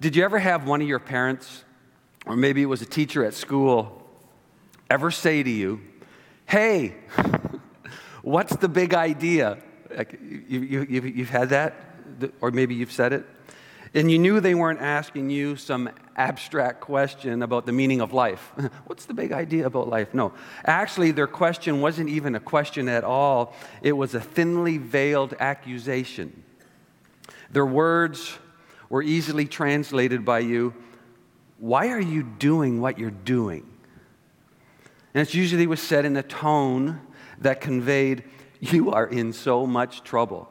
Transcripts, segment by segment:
Did you ever have one of your parents, or maybe it was a teacher at school, ever say to you, Hey, what's the big idea? Like, you, you, you've, you've had that? Or maybe you've said it? And you knew they weren't asking you some abstract question about the meaning of life. What's the big idea about life? No. Actually, their question wasn't even a question at all, it was a thinly veiled accusation. Their words were easily translated by you Why are you doing what you're doing? And it's usually was said in a tone that conveyed, You are in so much trouble.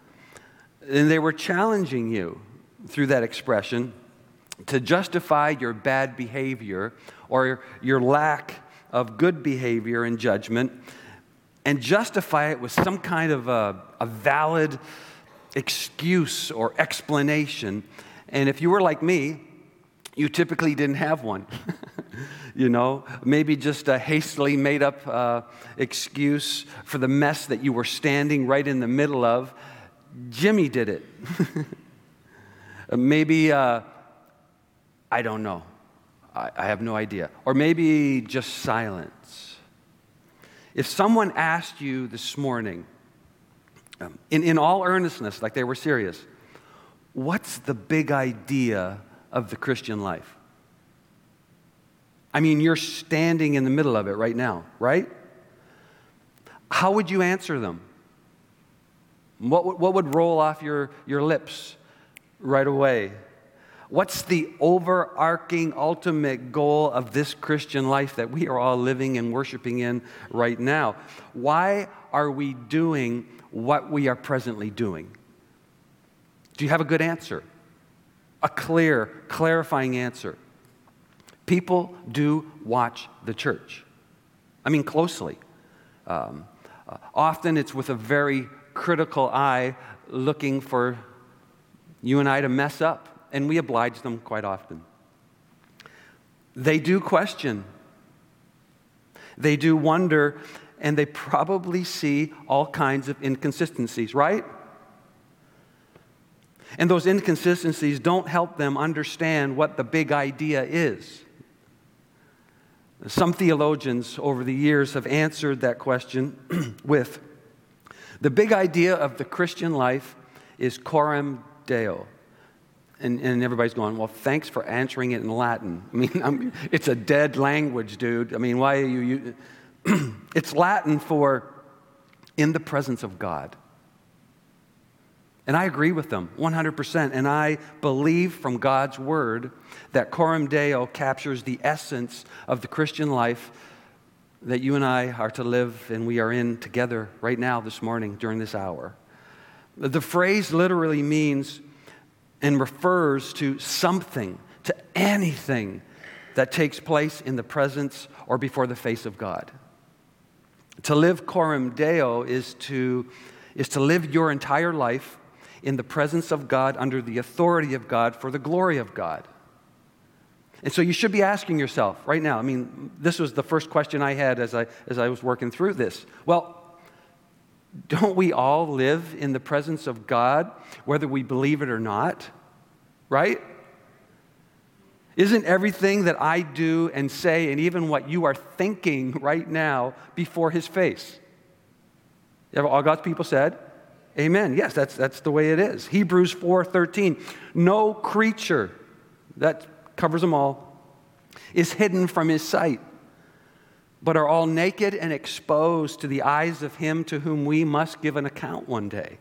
and they were challenging you through that expression to justify your bad behavior or your lack of good behavior and judgment and justify it with some kind of a, a valid excuse or explanation. And if you were like me, you typically didn't have one. you know, maybe just a hastily made up uh, excuse for the mess that you were standing right in the middle of. Jimmy did it. maybe, uh, I don't know. I, I have no idea. Or maybe just silence. If someone asked you this morning, um, in, in all earnestness, like they were serious, what's the big idea of the Christian life? I mean, you're standing in the middle of it right now, right? How would you answer them? What, what would roll off your, your lips right away? What's the overarching ultimate goal of this Christian life that we are all living and worshiping in right now? Why are we doing what we are presently doing? Do you have a good answer? A clear, clarifying answer. People do watch the church. I mean, closely. Um, uh, often it's with a very critical eye looking for you and I to mess up, and we oblige them quite often. They do question, they do wonder, and they probably see all kinds of inconsistencies, right? And those inconsistencies don't help them understand what the big idea is. Some theologians over the years have answered that question with the big idea of the Christian life is coram deo. And, and everybody's going, well, thanks for answering it in Latin. I mean, I'm, it's a dead language, dude. I mean, why are you? you it's Latin for in the presence of God. And I agree with them 100%. And I believe from God's word that Coram Deo captures the essence of the Christian life that you and I are to live and we are in together right now, this morning, during this hour. The phrase literally means and refers to something, to anything that takes place in the presence or before the face of God. To live coram deo is to, is to live your entire life in the presence of God, under the authority of God, for the glory of God. And so you should be asking yourself right now. I mean, this was the first question I had as I, as I was working through this. Well, don't we all live in the presence of God, whether we believe it or not? Right? Isn't everything that I do and say, and even what you are thinking right now, before His face? All God's people said, Amen. Yes, that's, that's the way it is. Hebrews 4:13. No creature, that covers them all, is hidden from his sight, but are all naked and exposed to the eyes of him to whom we must give an account one day.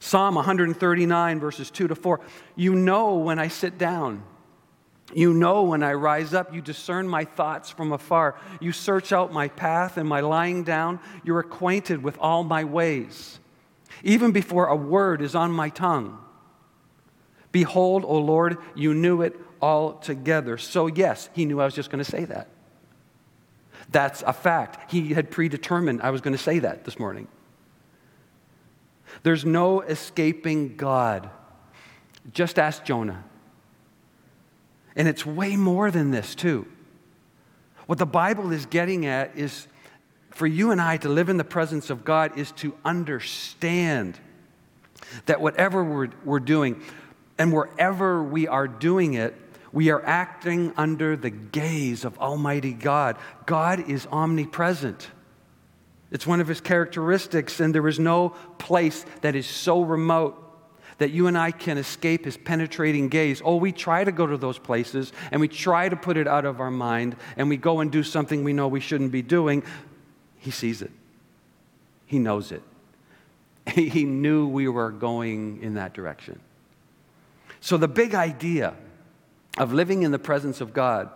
Psalm 139, verses 2 to 4. You know when I sit down. You know when I rise up. You discern my thoughts from afar. You search out my path and my lying down. You're acquainted with all my ways even before a word is on my tongue. Behold, O Lord, you knew it altogether. So, yes, he knew I was just going to say that. That's a fact. He had predetermined I was going to say that this morning. There's no escaping God. Just ask Jonah. And it's way more than this, too. What the Bible is getting at is for you and I to live in the presence of God is to understand that whatever we're, we're doing, And wherever we are doing it, we are acting under the gaze of Almighty God. God is omnipresent. It's one of his characteristics, and there is no place that is so remote that you and I can escape his penetrating gaze. Oh, we try to go to those places and we try to put it out of our mind and we go and do something we know we shouldn't be doing. He sees it, he knows it. He knew we were going in that direction. So, the big idea of living in the presence of God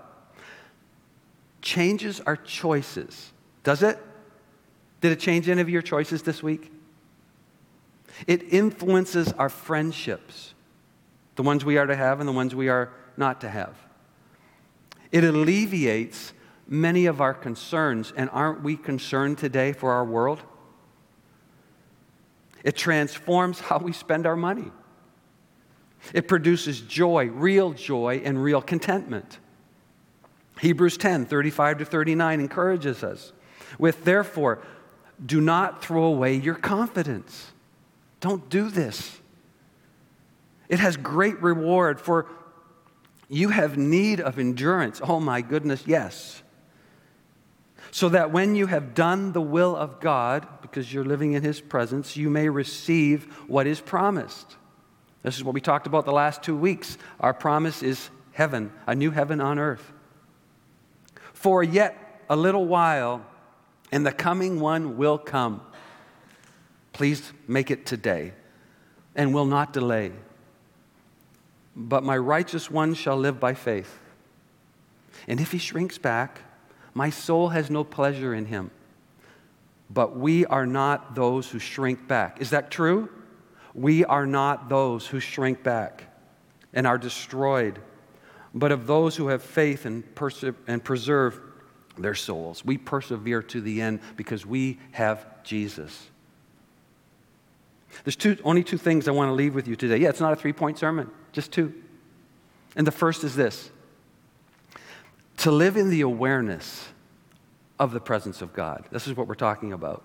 changes our choices. Does it? Did it change any of your choices this week? It influences our friendships, the ones we are to have and the ones we are not to have. It alleviates many of our concerns, and aren't we concerned today for our world? It transforms how we spend our money. It produces joy, real joy, and real contentment. Hebrews 10 35 to 39 encourages us with, therefore, do not throw away your confidence. Don't do this. It has great reward, for you have need of endurance. Oh my goodness, yes. So that when you have done the will of God, because you're living in His presence, you may receive what is promised. This is what we talked about the last two weeks. Our promise is heaven, a new heaven on earth. For yet a little while, and the coming one will come. Please make it today, and will not delay. But my righteous one shall live by faith. And if he shrinks back, my soul has no pleasure in him. But we are not those who shrink back. Is that true? We are not those who shrink back and are destroyed, but of those who have faith and, perse- and preserve their souls. We persevere to the end because we have Jesus. There's two, only two things I want to leave with you today. Yeah, it's not a three point sermon, just two. And the first is this to live in the awareness of the presence of God. This is what we're talking about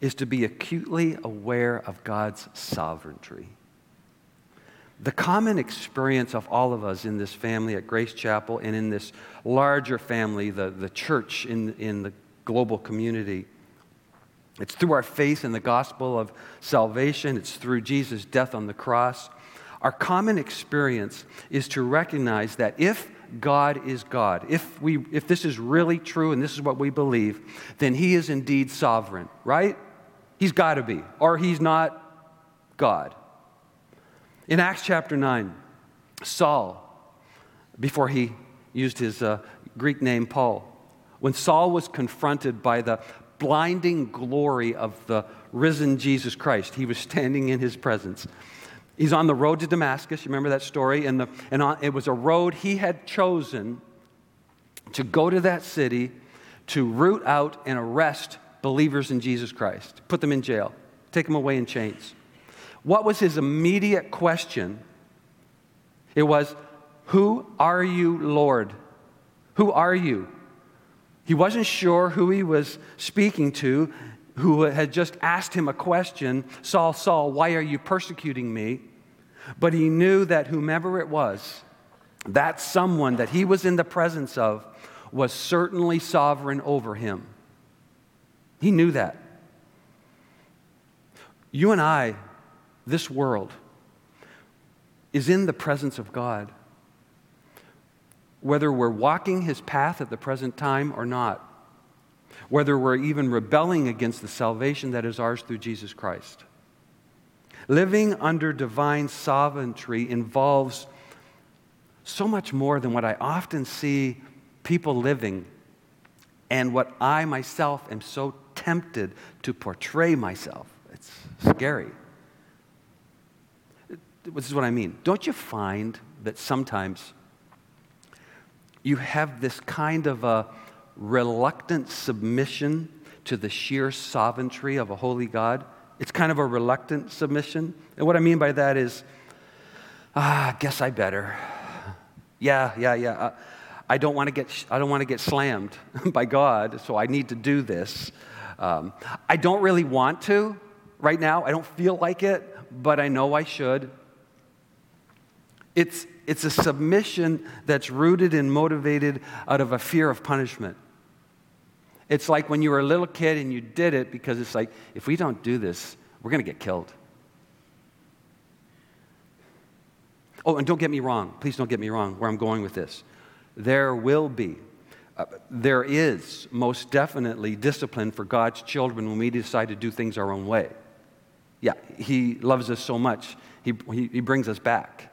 is to be acutely aware of God's sovereignty. The common experience of all of us in this family at Grace Chapel and in this larger family, the, the church in, in the global community, it's through our faith in the gospel of salvation, it's through Jesus' death on the cross. Our common experience is to recognize that if God is God, if, we, if this is really true and this is what we believe, then He is indeed sovereign, right? He's got to be, or he's not God. In Acts chapter 9, Saul, before he used his uh, Greek name Paul, when Saul was confronted by the blinding glory of the risen Jesus Christ, he was standing in his presence. He's on the road to Damascus. You remember that story? And, the, and on, it was a road he had chosen to go to that city to root out and arrest believers in Jesus Christ, put them in jail, take them away in chains. What was his immediate question? It was, Who are you, Lord? Who are you? He wasn't sure who he was speaking to, who had just asked him a question Saul, Saul, why are you persecuting me? But he knew that whomever it was, that someone that he was in the presence of, was certainly sovereign over him. He knew that. You and I, this world, is in the presence of God. Whether we're walking his path at the present time or not, whether we're even rebelling against the salvation that is ours through Jesus Christ. Living under divine sovereignty involves so much more than what I often see people living and what I myself am so tempted to portray myself. It's scary. This is what I mean. Don't you find that sometimes you have this kind of a reluctant submission to the sheer sovereignty of a holy God? It's kind of a reluctant submission. And what I mean by that is, ah, guess I better. Yeah, yeah, yeah. Uh, I don't want to get, I don't want to get slammed by God, so I need to do this. Um, I don't really want to right now. I don't feel like it, but I know I should. It's, it's a submission that's rooted and motivated out of a fear of punishment. It's like when you were a little kid and you did it because it's like, if we don't do this, we're going to get killed. Oh, and don't get me wrong. Please don't get me wrong where I'm going with this. There will be, there is most definitely discipline for God's children when we decide to do things our own way. Yeah, He loves us so much, He, he, he brings us back.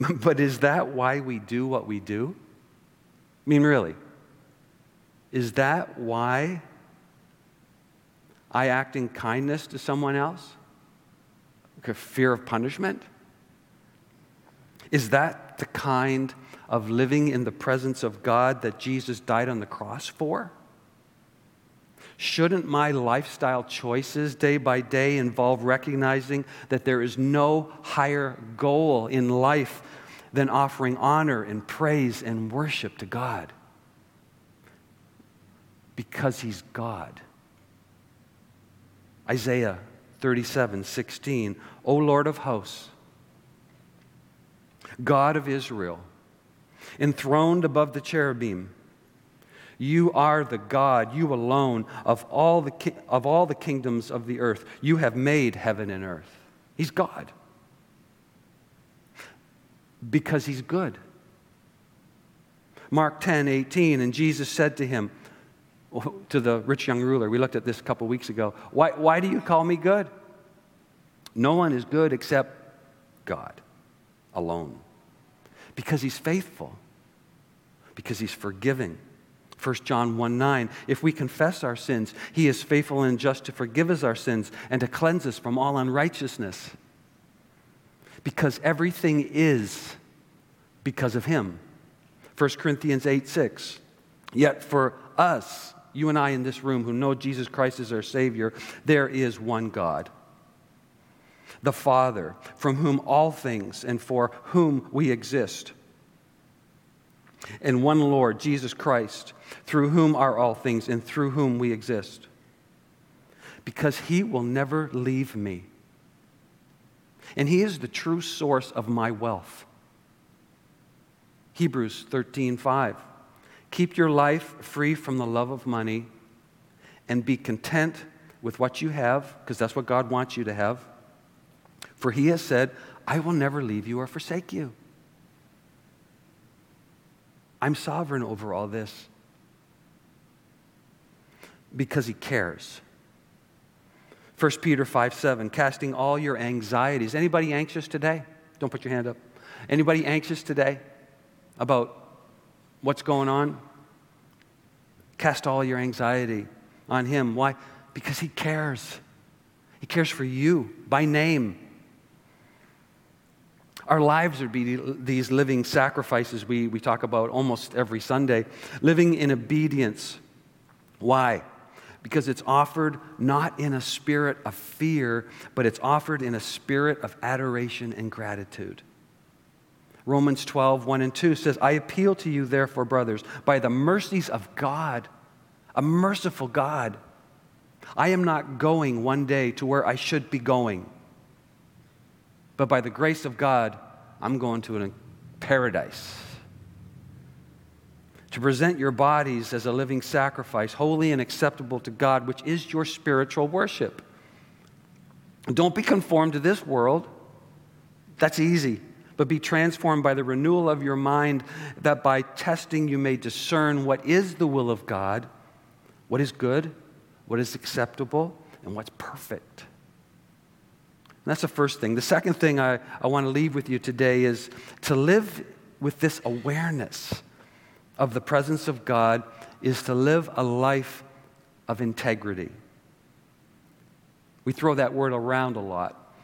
but is that why we do what we do? I mean, really, is that why I act in kindness to someone else? Like fear of punishment? Is that the kind of living in the presence of God that Jesus died on the cross for? Shouldn't my lifestyle choices day by day involve recognizing that there is no higher goal in life than offering honor and praise and worship to God because He's God. Isaiah 37 16, O Lord of hosts, God of Israel, enthroned above the cherubim, you are the God, you alone, of all the, ki- of all the kingdoms of the earth. You have made heaven and earth. He's God because he's good. Mark 10, 18, and Jesus said to him, to the rich young ruler, we looked at this a couple weeks ago, why, why do you call me good? No one is good except God alone. Because he's faithful, because he's forgiving. 1 John 1 9, if we confess our sins, he is faithful and just to forgive us our sins and to cleanse us from all unrighteousness because everything is because of him. 1 Corinthians 8 6. Yet for us, you and I in this room who know Jesus Christ as our Savior, there is one God, the Father, from whom all things and for whom we exist, and one Lord, Jesus Christ, through whom are all things and through whom we exist. Because he will never leave me and He is the true source of my wealth. Hebrews 13 5. Keep your life free from the love of money and be content with what you have, because that's what God wants you to have. For He has said, I will never leave you or forsake you. I'm sovereign over all this because He cares. 1 Peter 5 7, casting all your anxieties. Anybody anxious today? Don't put your hand up. Anybody anxious today about what's going on? Cast all your anxiety on Him. Why? Because He cares. He cares for you by name. Our lives would be these living sacrifices we, we talk about almost every Sunday, living in obedience. Why? because it's offered not in a spirit of fear, but it's offered in a spirit of adoration and gratitude. Romans 12, 1 and 2 says, I appeal to you, therefore, brothers, by the mercies of God, a merciful God. I am not going one day to where I should be going, but by the grace of God, I'm going to a paradise to present your bodies as a living sacrifice, holy and acceptable to God, which is your spiritual worship. Don't be conformed to this world. That's easy. But be transformed by the renewal of your mind, that by testing you may discern what is the will of God, what is good, what is acceptable, and what's perfect. That's the first thing. The second thing I, I want to leave with you today is to live with this awareness of the presence of God is to live a life of integrity. We throw that word around a lot.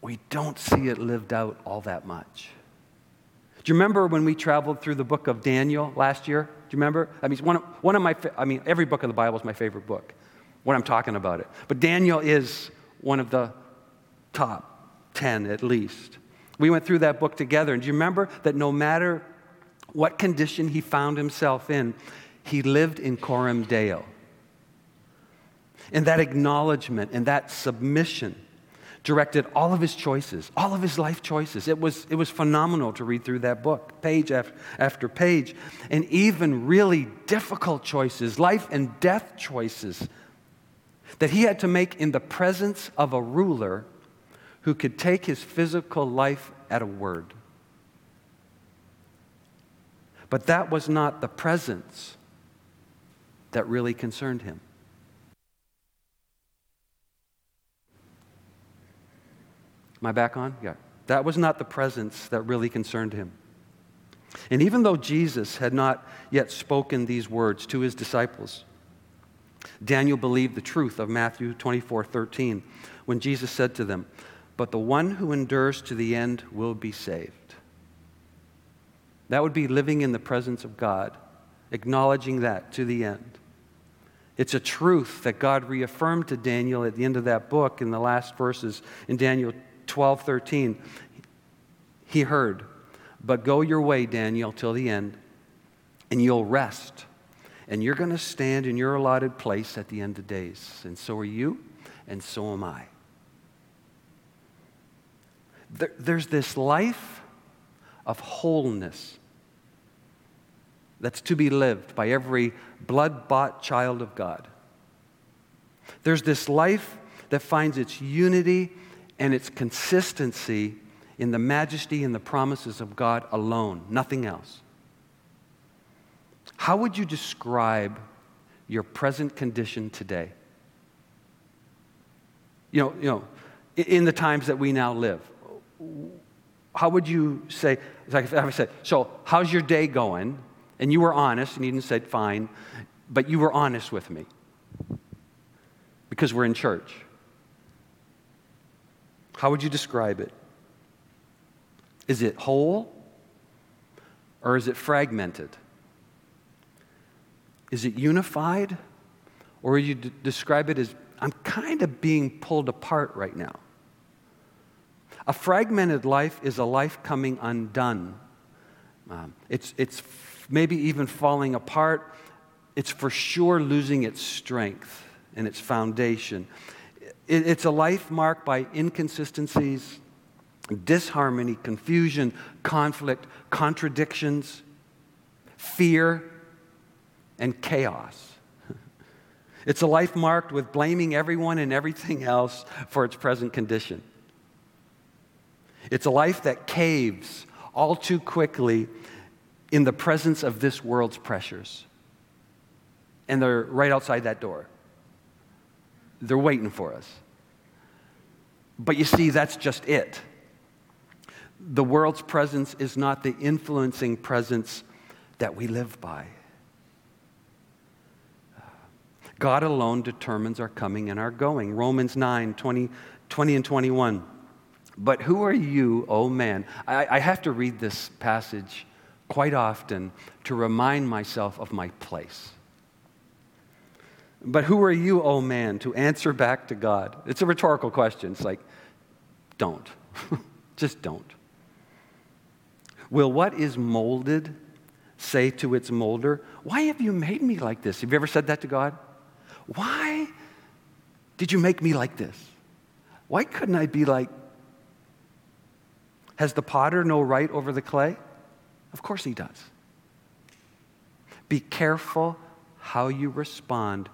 We don't see it lived out all that much. Do you remember when we traveled through the book of Daniel last year? Do you remember? I mean, one of, one of my, I mean, every book of the Bible is my favorite book when I'm talking about it. But Daniel is one of the top 10 at least. We went through that book together. And do you remember that no matter what condition he found himself in, he lived in Coram Deo. And that acknowledgement and that submission directed all of his choices, all of his life choices. It was, it was phenomenal to read through that book, page after, after page. And even really difficult choices, life and death choices, that he had to make in the presence of a ruler who could take his physical life at a word. But that was not the presence that really concerned him. Am I back on? Yeah. That was not the presence that really concerned him. And even though Jesus had not yet spoken these words to his disciples, Daniel believed the truth of Matthew 24 13 when Jesus said to them, But the one who endures to the end will be saved. That would be living in the presence of God, acknowledging that to the end. It's a truth that God reaffirmed to Daniel at the end of that book in the last verses in Daniel 12 13. He heard, But go your way, Daniel, till the end, and you'll rest. And you're going to stand in your allotted place at the end of days. And so are you, and so am I. There, there's this life of wholeness that's to be lived by every blood bought child of God. There's this life that finds its unity and its consistency in the majesty and the promises of God alone, nothing else. How would you describe your present condition today? You know, you know, in the times that we now live, how would you say, like if I said, so how's your day going? And you were honest, and you didn't say, fine, but you were honest with me because we're in church. How would you describe it? Is it whole or is it fragmented? Is it unified or you d- describe it as I'm kind of being pulled apart right now? A fragmented life is a life coming undone. Um, it's, it's maybe even falling apart. It's for sure losing its strength and its foundation. It, it's a life marked by inconsistencies, disharmony, confusion, conflict, contradictions, fear, and chaos. It's a life marked with blaming everyone and everything else for its present condition. It's a life that caves all too quickly in the presence of this world's pressures. And they're right outside that door. They're waiting for us. But you see, that's just it. The world's presence is not the influencing presence that we live by. God alone determines our coming and our going. Romans 9 20, 20 and 21. But who are you, oh man? I, I have to read this passage quite often to remind myself of my place. But who are you, oh man, to answer back to God? It's a rhetorical question. It's like, don't. Just don't. Will what is molded say to its molder, Why have you made me like this? Have you ever said that to God? Why did you make me like this? Why couldn't I be like, has the potter no right over the clay? Of course he does. Be careful how you respond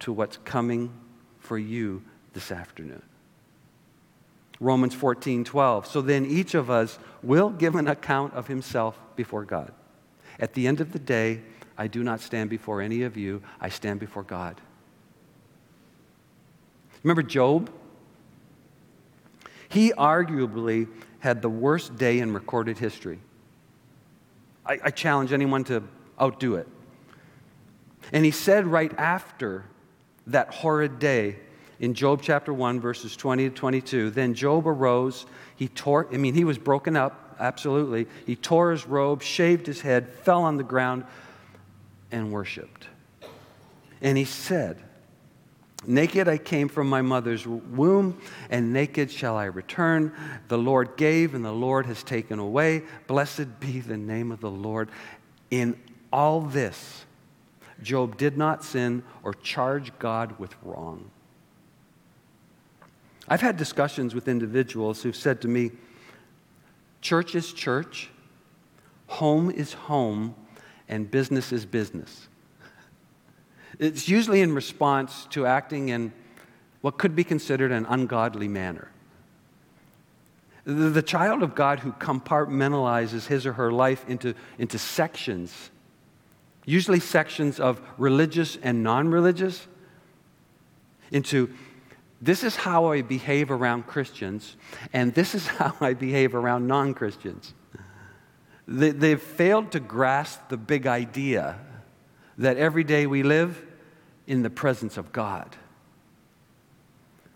to what's coming for you this afternoon. Romans 14, 12. So then each of us will give an account of himself before God. At the end of the day, I do not stand before any of you, I stand before God. Remember Job? He arguably had the worst day in recorded history. I, I challenge anyone to outdo it. And he said right after that horrid day in Job chapter 1, verses 20 to 22, then Job arose. He tore, I mean, he was broken up, absolutely. He tore his robe, shaved his head, fell on the ground, and worshiped. And he said, Naked I came from my mother's womb, and naked shall I return. The Lord gave, and the Lord has taken away. Blessed be the name of the Lord. In all this, Job did not sin or charge God with wrong. I've had discussions with individuals who've said to me, church is church, home is home, and business is business. It's usually in response to acting in what could be considered an ungodly manner. The, child of God who compartmentalizes his or her life into, into sections, usually sections of religious and non religious, into this is how I behave around Christians, and this is how I behave around non Christians. They, they've failed to grasp the big idea that every day we live in the presence of God.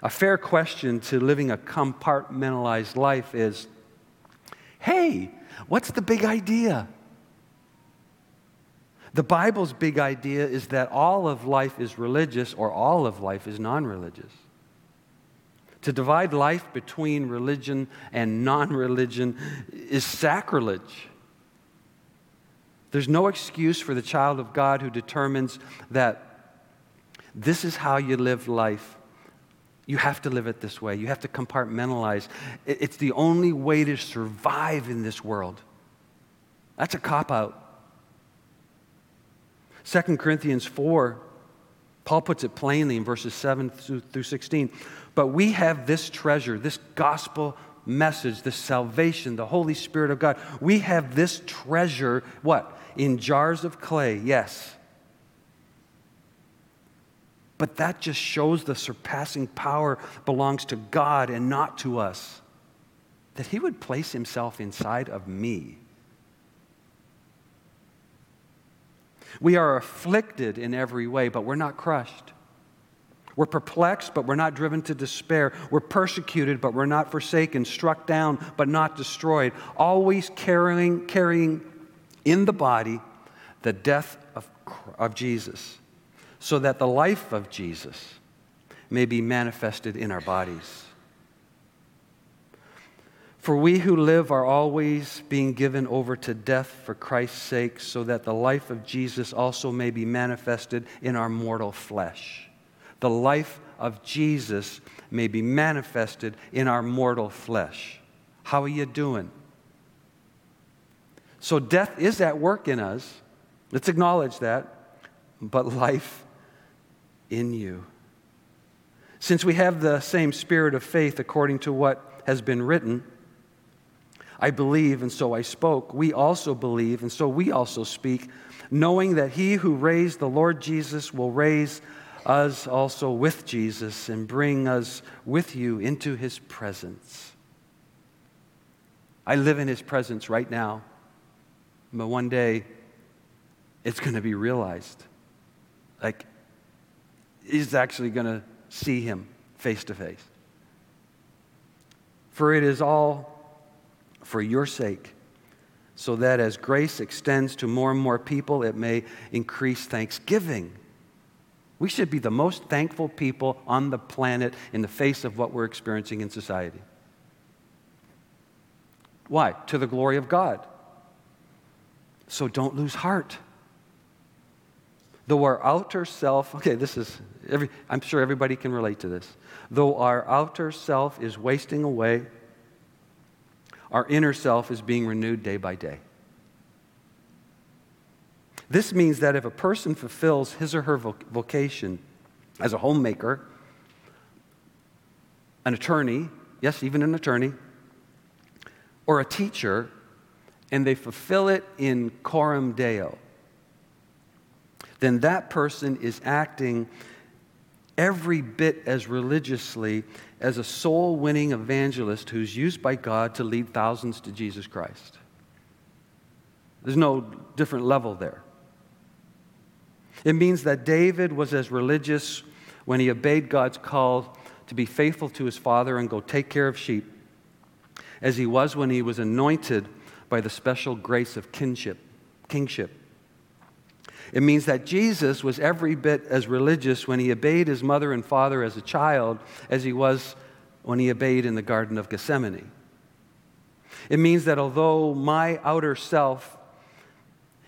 A fair question to living a compartmentalized life is hey, what's the big idea? The Bible's big idea is that all of life is religious or all of life is non religious. To divide life between religion and non religion is sacrilege. There's no excuse for the child of God who determines that this is how you live life. You have to live it this way. You have to compartmentalize. It's the only way to survive in this world. That's a cop out. 2 Corinthians 4, Paul puts it plainly in verses 7 through 16. But we have this treasure, this gospel message, the salvation, the Holy Spirit of God. We have this treasure, what? In jars of clay, yes. But that just shows the surpassing power belongs to God and not to us. That He would place Himself inside of me. We are afflicted in every way, but we're not crushed. We're perplexed, but we're not driven to despair. We're persecuted, but we're not forsaken. Struck down, but not destroyed. Always carrying, carrying in the body the death of, of Jesus, so that the life of Jesus may be manifested in our bodies. For we who live are always being given over to death for Christ's sake, so that the life of Jesus also may be manifested in our mortal flesh. The life of Jesus may be manifested in our mortal flesh. How are you doing? So, death is at work in us. Let's acknowledge that. But life in you. Since we have the same spirit of faith according to what has been written, I believe, and so I spoke. We also believe, and so we also speak, knowing that he who raised the Lord Jesus will raise us also with Jesus and bring us with you into his presence. I live in his presence right now, but one day it's going to be realized. Like, he's actually going to see him face to face. For it is all for your sake, so that as grace extends to more and more people, it may increase thanksgiving. We should be the most thankful people on the planet in the face of what we're experiencing in society. Why? To the glory of God. So don't lose heart. Though our outer self, okay, this is, every, I'm sure everybody can relate to this. Though our outer self is wasting away, our inner self is being renewed day by day. This means that if a person fulfills his or her vocation as a homemaker, an attorney, yes, even an attorney, or a teacher, and they fulfill it in coram deo, then that person is acting every bit as religiously as a soul winning evangelist who's used by God to lead thousands to Jesus Christ. There's no different level there. It means that David was as religious when he obeyed God's call to be faithful to his father and go take care of sheep as he was when he was anointed by the special grace of kinship, kingship. It means that Jesus was every bit as religious when he obeyed his mother and father as a child as he was when he obeyed in the Garden of Gethsemane. It means that although my outer self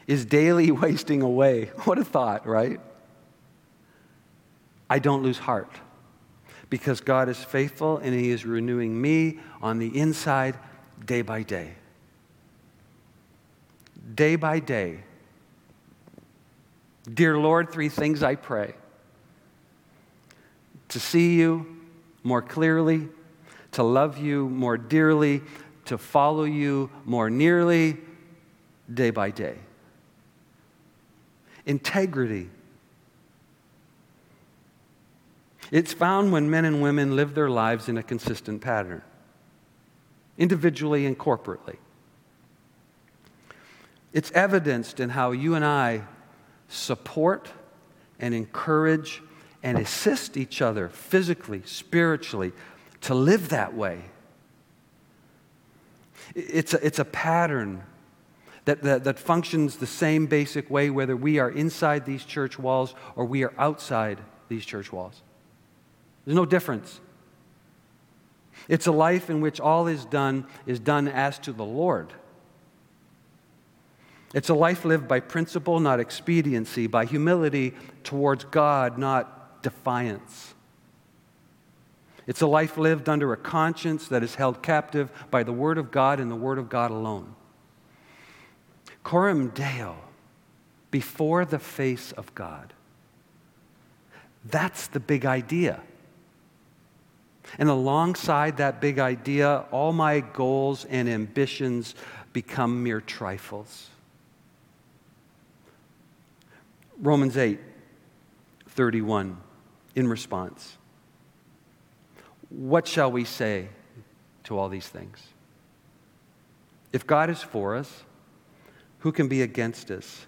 is daily wasting away, what a thought, right? I don't lose heart because God is faithful and He is renewing me on the inside day by day. Day by day. Dear Lord, three things I pray to see you more clearly, to love you more dearly, to follow you more nearly, day by day. Integrity It's found when men and women live their lives in a consistent pattern, individually and corporately. It's evidenced in how you and I support and encourage and assist each other physically, spiritually, to live that way. It's a, it's a pattern that, that, that functions the same basic way whether we are inside these church walls or we are outside these church walls. There's no difference. It's a life in which all is done is done as to the Lord. It's a life lived by principle, not expediency, by humility towards God, not defiance. It's a life lived under a conscience that is held captive by the Word of God and the Word of God alone. Coram Deo, before the face of God. That's the big idea. And alongside that big idea, all my goals and ambitions become mere trifles. Romans 8, 31, in response. What shall we say to all these things? If God is for us, who can be against us?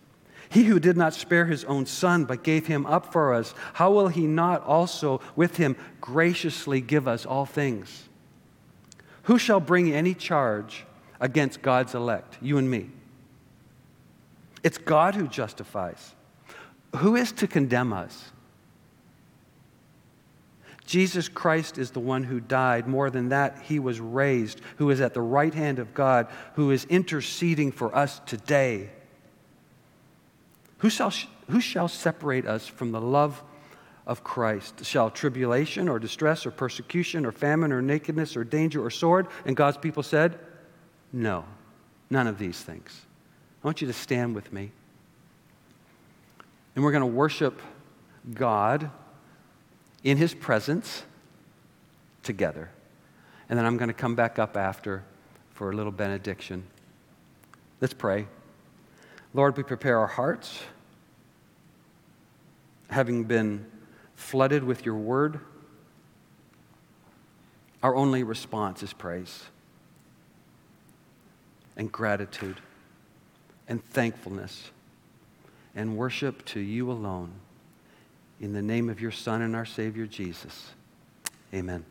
He who did not spare his own son, but gave him up for us, how will he not also with him graciously give us all things? Who shall bring any charge against God's elect? You and me. It's God who justifies. Who is to condemn us? Jesus Christ is the one who died. More than that, he was raised, who is at the right hand of God, who is interceding for us today. Who shall, who shall separate us from the love of Christ? Shall tribulation or distress or persecution or famine or nakedness or danger or sword? And God's people said, No, none of these things. I want you to stand with me. And we're going to worship God in His presence together. And then I'm going to come back up after for a little benediction. Let's pray. Lord, we prepare our hearts, having been flooded with your word. Our only response is praise and gratitude and thankfulness and worship to you alone. In the name of your Son and our Savior, Jesus. Amen.